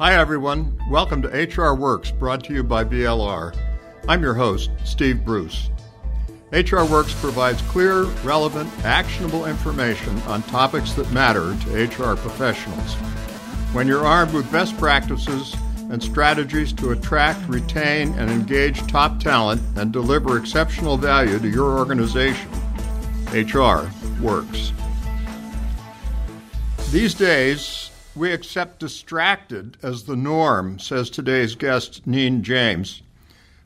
Hi, everyone. Welcome to HR Works, brought to you by BLR. I'm your host, Steve Bruce. HR Works provides clear, relevant, actionable information on topics that matter to HR professionals. When you're armed with best practices and strategies to attract, retain, and engage top talent and deliver exceptional value to your organization, HR works. These days, we accept distracted as the norm, says today's guest, Neen James.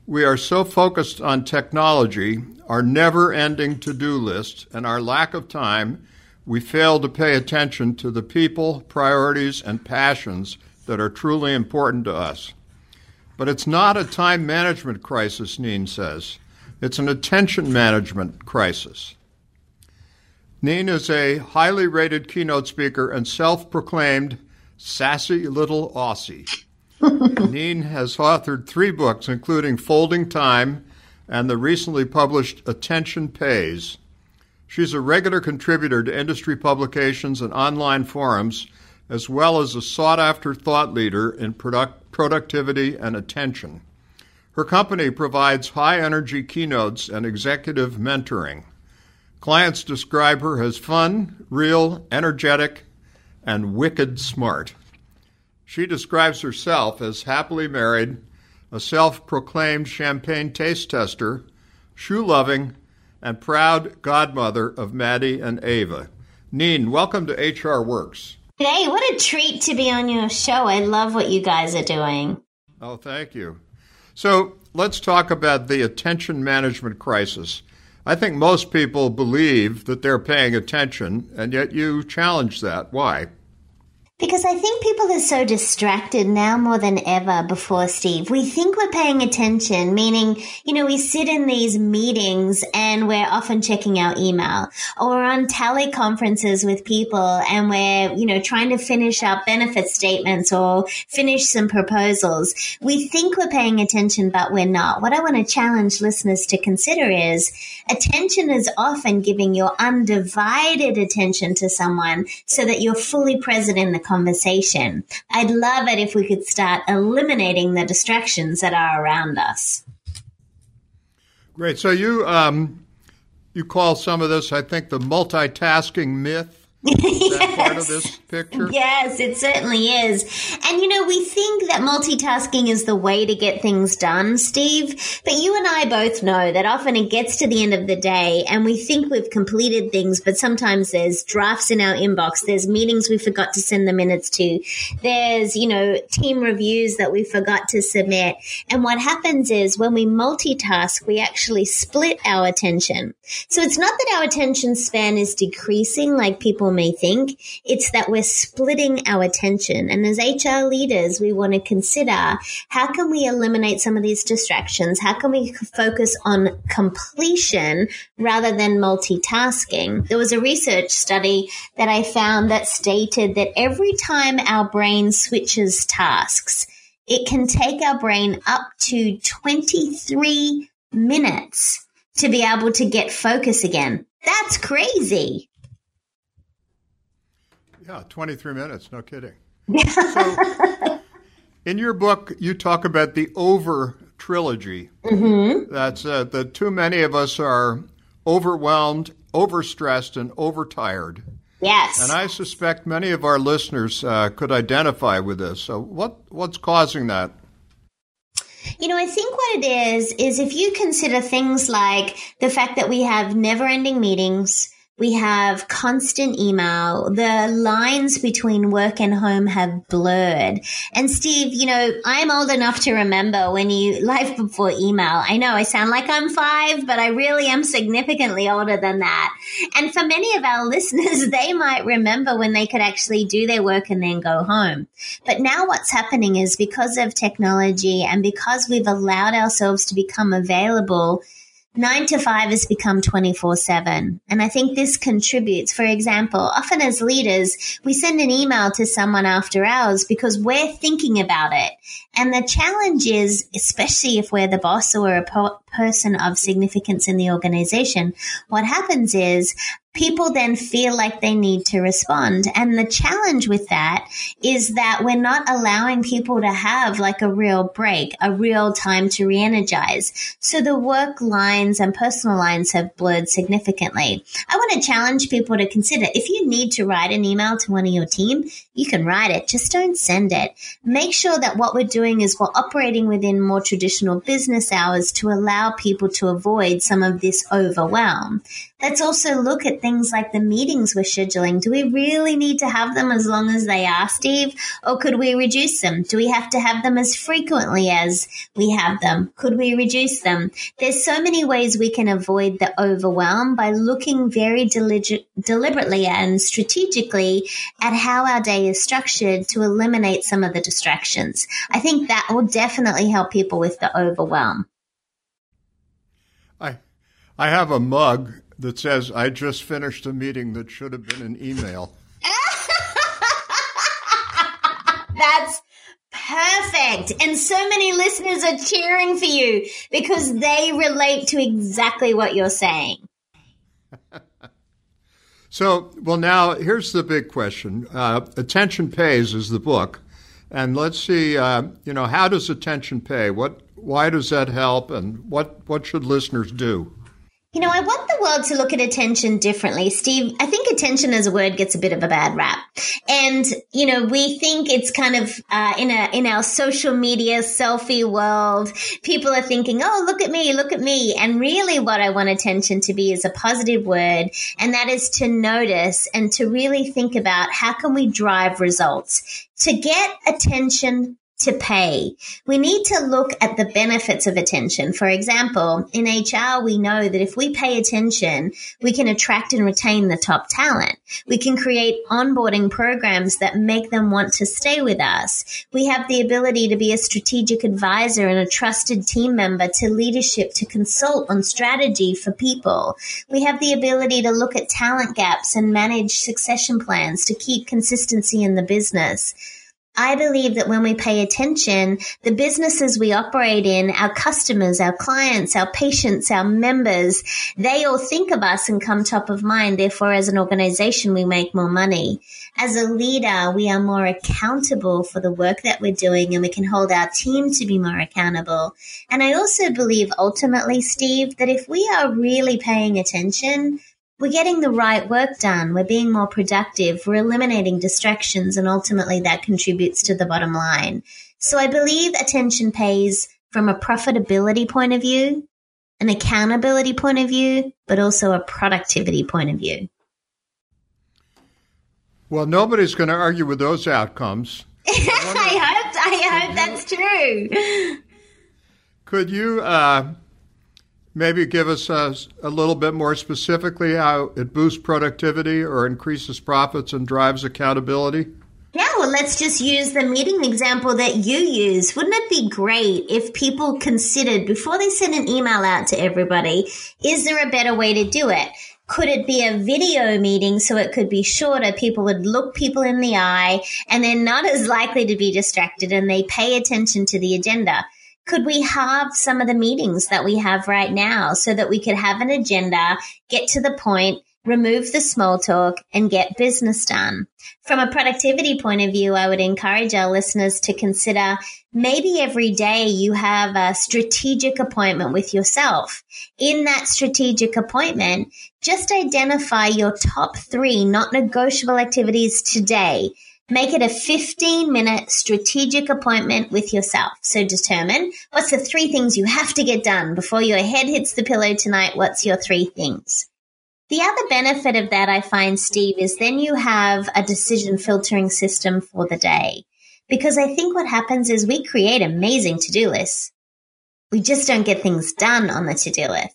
We are so focused on technology, our never ending to do list, and our lack of time, we fail to pay attention to the people, priorities, and passions that are truly important to us. But it's not a time management crisis, Neen says. It's an attention management crisis. Neen is a highly rated keynote speaker and self proclaimed sassy little Aussie. Neen has authored three books, including Folding Time and the recently published Attention Pays. She's a regular contributor to industry publications and online forums, as well as a sought after thought leader in product, productivity and attention. Her company provides high energy keynotes and executive mentoring. Clients describe her as fun, real, energetic, and wicked smart. She describes herself as happily married, a self proclaimed champagne taste tester, shoe loving, and proud godmother of Maddie and Ava. Neen, welcome to HR Works. Hey, what a treat to be on your show. I love what you guys are doing. Oh, thank you. So let's talk about the attention management crisis. I think most people believe that they're paying attention, and yet you challenge that. Why? Because I think people are so distracted now more than ever before, Steve. We think we're paying attention, meaning, you know, we sit in these meetings and we're often checking our email or we're on teleconferences with people and we're, you know, trying to finish up benefit statements or finish some proposals. We think we're paying attention, but we're not. What I want to challenge listeners to consider is attention is often giving your undivided attention to someone so that you're fully present in the conversation. I'd love it if we could start eliminating the distractions that are around us. Great. So you um, you call some of this, I think, the multitasking myth yes. part of this picture? Yes, it certainly is. And you know, we think that multitasking is the way to get things done, Steve, but you and I both know that often it gets to the end of the day and we think we've completed things, but sometimes there's drafts in our inbox, there's meetings we forgot to send the minutes to, there's, you know, team reviews that we forgot to submit. And what happens is when we multitask, we actually split our attention. So it's not that our attention span is decreasing like people may think. It's that we're splitting our attention. And as HR leaders, we want to consider how can we eliminate some of these distractions? How can we focus on completion rather than multitasking? There was a research study that I found that stated that every time our brain switches tasks, it can take our brain up to 23 minutes to be able to get focus again. That's crazy. Yeah, 23 minutes, no kidding. so, in your book, you talk about the over trilogy. Mm-hmm. That's uh, that too many of us are overwhelmed, overstressed, and overtired. Yes. And I suspect many of our listeners uh, could identify with this. So, what what's causing that? You know, I think what it is is if you consider things like the fact that we have never ending meetings, we have constant email. The lines between work and home have blurred. And Steve, you know, I'm old enough to remember when you life before email. I know I sound like I'm five, but I really am significantly older than that. And for many of our listeners, they might remember when they could actually do their work and then go home. But now what's happening is because of technology and because we've allowed ourselves to become available Nine to five has become 24 7. And I think this contributes. For example, often as leaders, we send an email to someone after hours because we're thinking about it. And the challenge is, especially if we're the boss or a po- person of significance in the organization, what happens is people then feel like they need to respond. And the challenge with that is that we're not allowing people to have like a real break, a real time to re-energize. So the work lines and personal lines have blurred significantly. I want to challenge people to consider if you need to write an email to one of your team, you can write it. Just don't send it. Make sure that what we're doing is we're operating within more traditional business hours to allow people to avoid some of this overwhelm. Let's also look at things like the meetings we're scheduling. Do we really need to have them as long as they are, Steve? Or could we reduce them? Do we have to have them as frequently as we have them? Could we reduce them? There's so many ways we can avoid the overwhelm by looking very delig- deliberately and strategically at how our day is structured to eliminate some of the distractions. I think that will definitely help people with the overwhelm. I I have a mug that says, I just finished a meeting that should have been an email. That's perfect. And so many listeners are cheering for you because they relate to exactly what you're saying. so, well, now here's the big question uh, Attention Pays is the book. And let's see, uh, you know, how does attention pay? What, why does that help? And what, what should listeners do? You know, I want the world to look at attention differently. Steve, I think attention as a word gets a bit of a bad rap. And, you know, we think it's kind of, uh, in a, in our social media selfie world, people are thinking, oh, look at me, look at me. And really what I want attention to be is a positive word. And that is to notice and to really think about how can we drive results to get attention to pay. We need to look at the benefits of attention. For example, in HR, we know that if we pay attention, we can attract and retain the top talent. We can create onboarding programs that make them want to stay with us. We have the ability to be a strategic advisor and a trusted team member to leadership to consult on strategy for people. We have the ability to look at talent gaps and manage succession plans to keep consistency in the business. I believe that when we pay attention, the businesses we operate in, our customers, our clients, our patients, our members, they all think of us and come top of mind. Therefore, as an organization, we make more money. As a leader, we are more accountable for the work that we're doing and we can hold our team to be more accountable. And I also believe ultimately, Steve, that if we are really paying attention, we're getting the right work done. We're being more productive. We're eliminating distractions, and ultimately that contributes to the bottom line. So I believe attention pays from a profitability point of view, an accountability point of view, but also a productivity point of view. Well, nobody's going to argue with those outcomes. I hope I hope that's true. Could you uh, maybe give us a, a, little bit more specifically how it boosts productivity or increases profits and drives accountability? Yeah, well, let's just use the meeting example that you use. Wouldn't it be great if people considered before they send an email out to everybody, is there a better way to do it? Could it be a video meeting so it could be shorter? People would look people in the eye and they're not as likely to be distracted and they pay attention to the agenda could we have some of the meetings that we have right now so that we could have an agenda, get to the point, remove the small talk and get business done. From a productivity point of view, I would encourage our listeners to consider maybe every day you have a strategic appointment with yourself. In that strategic appointment, just identify your top three not negotiable activities today Make it a 15 minute strategic appointment with yourself. So determine what's the three things you have to get done before your head hits the pillow tonight. What's your three things? The other benefit of that I find, Steve, is then you have a decision filtering system for the day. Because I think what happens is we create amazing to do lists. We just don't get things done on the to do list.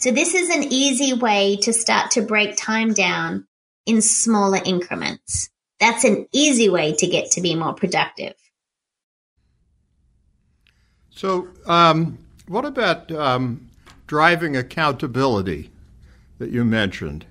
So this is an easy way to start to break time down in smaller increments. That's an easy way to get to be more productive. So, um, what about um, driving accountability that you mentioned?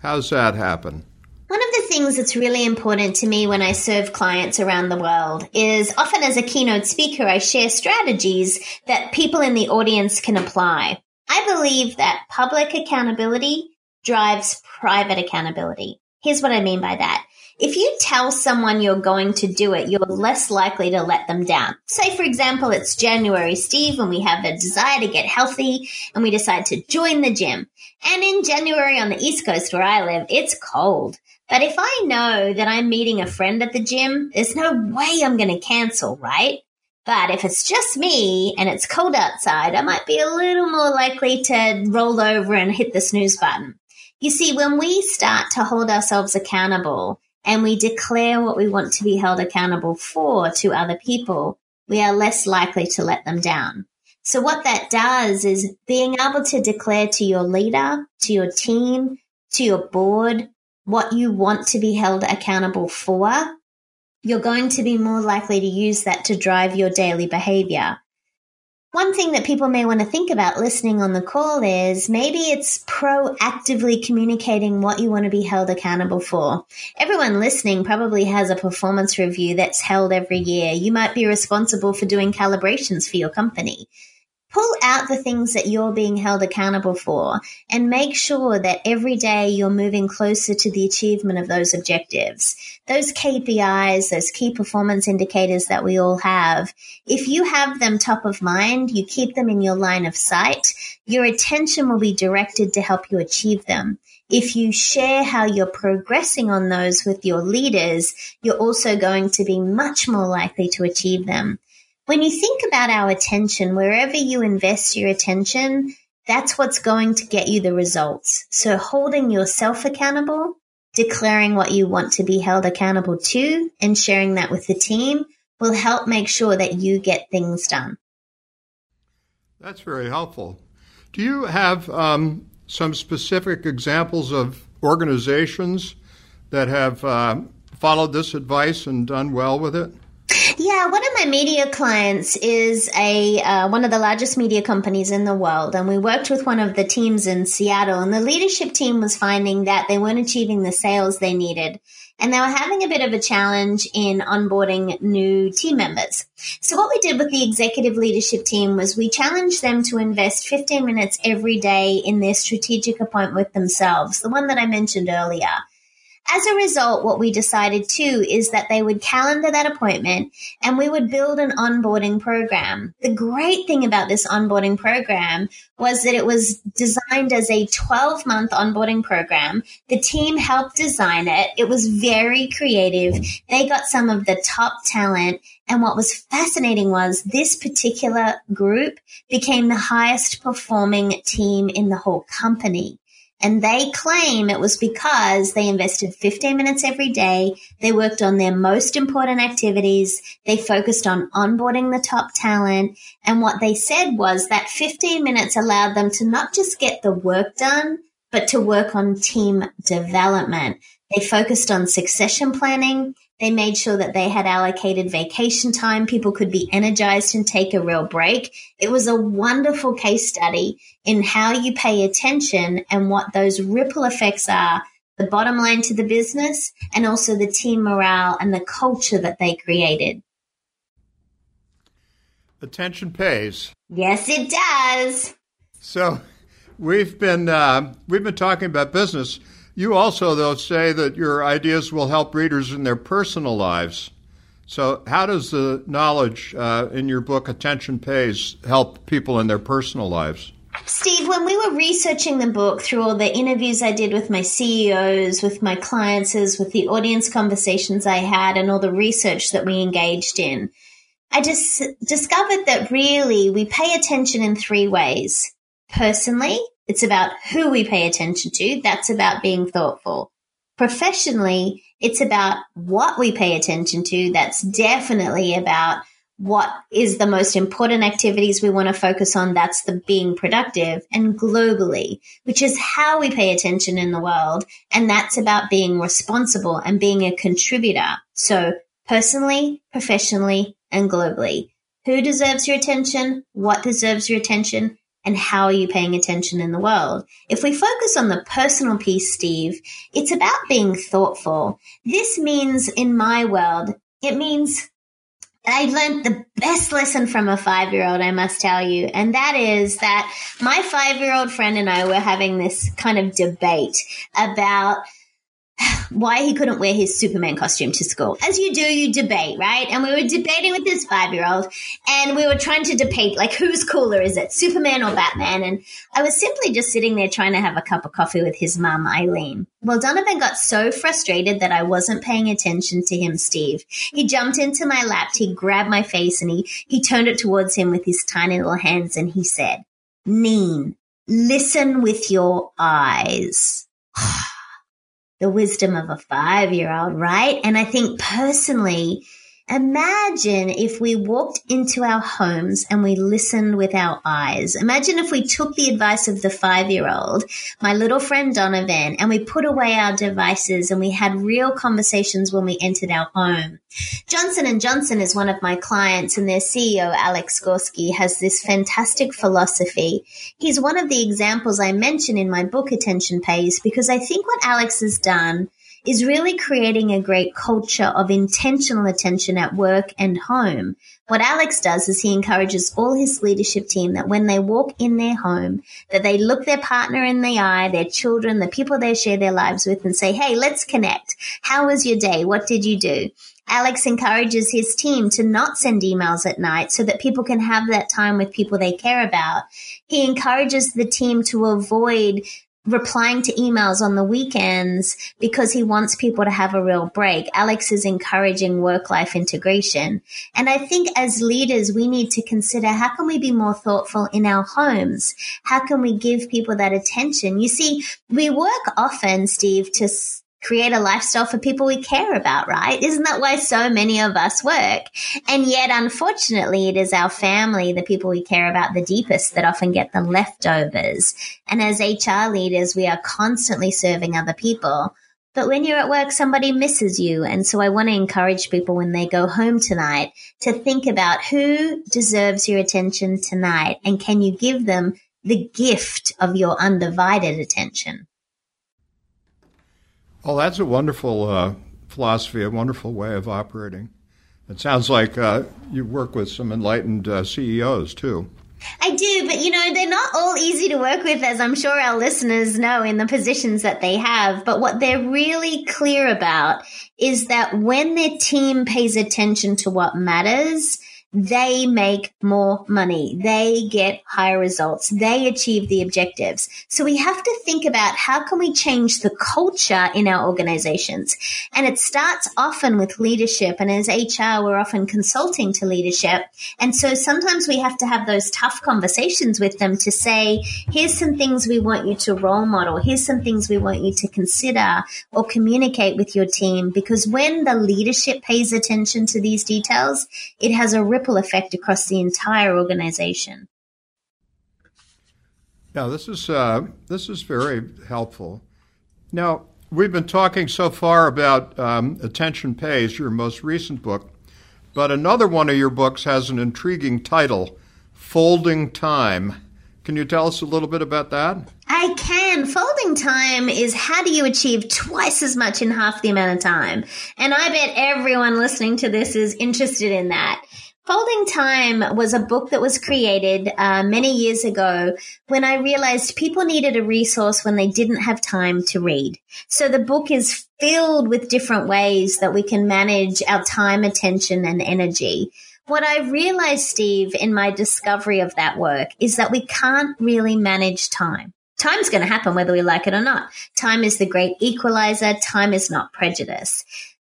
How's that happen? One of the things that's really important to me when I serve clients around the world is often as a keynote speaker, I share strategies that people in the audience can apply. I believe that public accountability drives private accountability. Here's what I mean by that. If you tell someone you're going to do it, you're less likely to let them down. Say, for example, it's January, Steve, and we have a desire to get healthy and we decide to join the gym. And in January on the East Coast where I live, it's cold. But if I know that I'm meeting a friend at the gym, there's no way I'm going to cancel, right? But if it's just me and it's cold outside, I might be a little more likely to roll over and hit the snooze button. You see, when we start to hold ourselves accountable and we declare what we want to be held accountable for to other people, we are less likely to let them down. So what that does is being able to declare to your leader, to your team, to your board, what you want to be held accountable for you're going to be more likely to use that to drive your daily behavior. One thing that people may want to think about listening on the call is maybe it's proactively communicating what you want to be held accountable for. Everyone listening probably has a performance review that's held every year. You might be responsible for doing calibrations for your company pull out the things that you're being held accountable for and make sure that every day you're moving closer to the achievement of those objectives. Those KPIs, those key performance indicators that we all have, if you have them top of mind, you keep them in your line of sight, your attention will be directed to help you achieve them. If you share how you're progressing on those with your leaders, you're also going to be much more likely to achieve them. When you think about our attention, wherever you invest your attention, that's what's going to get you the results. So holding yourself accountable, declaring what you want to be held accountable to, and sharing that with the team will help make sure that you get things done. That's very helpful. Do you have um, some specific examples of organizations that have uh, followed this advice and done well with it? Yeah, one of my media clients is a uh, one of the largest media companies in the world, and we worked with one of the teams in Seattle, and the leadership team was finding that they weren't achieving the sales they needed, and they were having a bit of a challenge in onboarding new team members. So what we did with the executive leadership team was we challenged them to invest 15 minutes every day in their strategic appointment with themselves, the one that I mentioned earlier. As a result, what we decided too is that they would calendar that appointment and we would build an onboarding program. The great thing about this onboarding program was that it was designed as a 12 month onboarding program. The team helped design it. It was very creative. They got some of the top talent. And what was fascinating was this particular group became the highest performing team in the whole company. And they claim it was because they invested 15 minutes every day. They worked on their most important activities. They focused on onboarding the top talent. And what they said was that 15 minutes allowed them to not just get the work done, but to work on team development. They focused on succession planning. They made sure that they had allocated vacation time. People could be energized and take a real break. It was a wonderful case study in how you pay attention and what those ripple effects are the bottom line to the business and also the team morale and the culture that they created. Attention pays. Yes, it does. So, we've been uh, we've been talking about business. You also, though, say that your ideas will help readers in their personal lives. So, how does the knowledge uh, in your book, Attention Pays, help people in their personal lives? Steve, when we were researching the book through all the interviews I did with my CEOs, with my clients, with the audience conversations I had, and all the research that we engaged in, I just discovered that really we pay attention in three ways. Personally, it's about who we pay attention to. That's about being thoughtful. Professionally, it's about what we pay attention to. That's definitely about what is the most important activities we want to focus on. That's the being productive and globally, which is how we pay attention in the world. And that's about being responsible and being a contributor. So personally, professionally, and globally. Who deserves your attention? What deserves your attention? And how are you paying attention in the world? If we focus on the personal piece, Steve, it's about being thoughtful. This means, in my world, it means I learned the best lesson from a five year old, I must tell you. And that is that my five year old friend and I were having this kind of debate about why he couldn't wear his Superman costume to school. As you do, you debate, right? And we were debating with this five year old and we were trying to debate, like, who's cooler? Is it Superman or Batman? And I was simply just sitting there trying to have a cup of coffee with his mum, Eileen. Well, Donovan got so frustrated that I wasn't paying attention to him, Steve. He jumped into my lap, he grabbed my face and he, he turned it towards him with his tiny little hands and he said, Neen, listen with your eyes. The wisdom of a five year old, right? And I think personally, Imagine if we walked into our homes and we listened with our eyes. Imagine if we took the advice of the five year old, my little friend Donovan, and we put away our devices and we had real conversations when we entered our home. Johnson and Johnson is one of my clients and their CEO, Alex Gorsky, has this fantastic philosophy. He's one of the examples I mention in my book, Attention Pays, because I think what Alex has done is really creating a great culture of intentional attention at work and home. What Alex does is he encourages all his leadership team that when they walk in their home, that they look their partner in the eye, their children, the people they share their lives with and say, Hey, let's connect. How was your day? What did you do? Alex encourages his team to not send emails at night so that people can have that time with people they care about. He encourages the team to avoid replying to emails on the weekends because he wants people to have a real break. Alex is encouraging work life integration. And I think as leaders, we need to consider how can we be more thoughtful in our homes? How can we give people that attention? You see, we work often, Steve, to create a lifestyle for people we care about, right? Isn't that why so many of us work? And yet, unfortunately, it is our family, the people we care about the deepest that often get the leftovers. And as HR leaders, we are constantly serving other people. But when you're at work, somebody misses you. And so I want to encourage people when they go home tonight to think about who deserves your attention tonight and can you give them the gift of your undivided attention? Well, that's a wonderful uh, philosophy, a wonderful way of operating. It sounds like uh, you work with some enlightened uh, CEOs too. I do, but you know, they're not all easy to work with, as I'm sure our listeners know in the positions that they have. But what they're really clear about is that when their team pays attention to what matters, they make more money. They get higher results. They achieve the objectives. So we have to think about how can we change the culture in our organizations? And it starts often with leadership. And as HR, we're often consulting to leadership. And so sometimes we have to have those tough conversations with them to say, here's some things we want you to role model. Here's some things we want you to consider or communicate with your team. Because when the leadership pays attention to these details, it has a ripple ripple effect across the entire organization. Yeah, this is uh, this is very helpful. Now we've been talking so far about um, Attention Pays, your most recent book, but another one of your books has an intriguing title, Folding Time. Can you tell us a little bit about that? I can. Folding time is how do you achieve twice as much in half the amount of time? And I bet everyone listening to this is interested in that. Folding Time was a book that was created uh, many years ago when I realized people needed a resource when they didn't have time to read. So the book is filled with different ways that we can manage our time, attention, and energy. What I realized, Steve, in my discovery of that work is that we can't really manage time. Time's going to happen whether we like it or not. Time is the great equalizer. Time is not prejudice.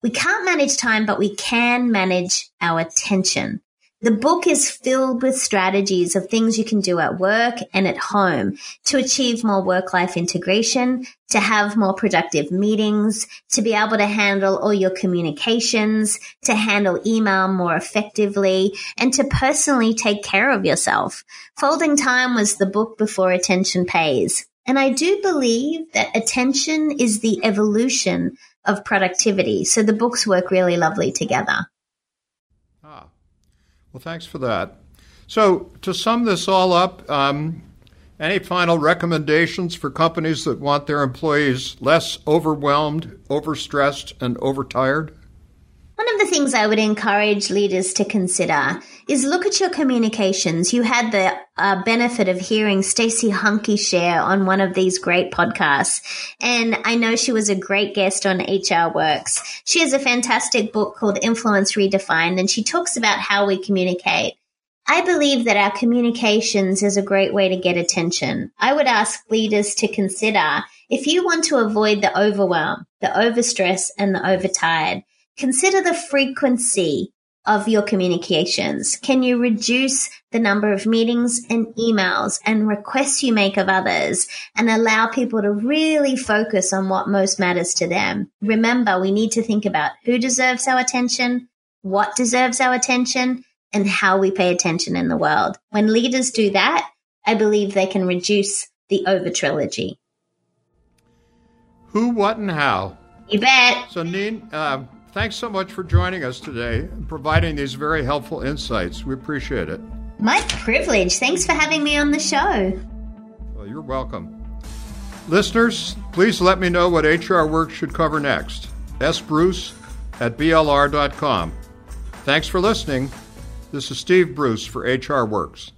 We can't manage time, but we can manage our attention. The book is filled with strategies of things you can do at work and at home to achieve more work life integration, to have more productive meetings, to be able to handle all your communications, to handle email more effectively, and to personally take care of yourself. Folding Time was the book before Attention Pays. And I do believe that attention is the evolution of productivity. So the books work really lovely together. Ah, well, thanks for that. So to sum this all up, um, any final recommendations for companies that want their employees less overwhelmed, overstressed, and overtired? One of the things I would encourage leaders to consider is look at your communications. You had the uh, benefit of hearing Stacey Hanke share on one of these great podcasts. And I know she was a great guest on HR Works. She has a fantastic book called Influence Redefined, and she talks about how we communicate. I believe that our communications is a great way to get attention. I would ask leaders to consider if you want to avoid the overwhelm, the overstress, and the overtired, consider the frequency of your communications. Can you reduce the number of meetings and emails and requests you make of others and allow people to really focus on what most matters to them? Remember, we need to think about who deserves our attention, what deserves our attention, and how we pay attention in the world. When leaders do that, I believe they can reduce the over trilogy. Who, what, and how. You bet. So, Neen, uh, thanks so much for joining us today and providing these very helpful insights. We appreciate it. My privilege. Thanks for having me on the show. Well, you're welcome. Listeners, please let me know what HR Works should cover next. S. Bruce at BLR.com. Thanks for listening. This is Steve Bruce for HR Works.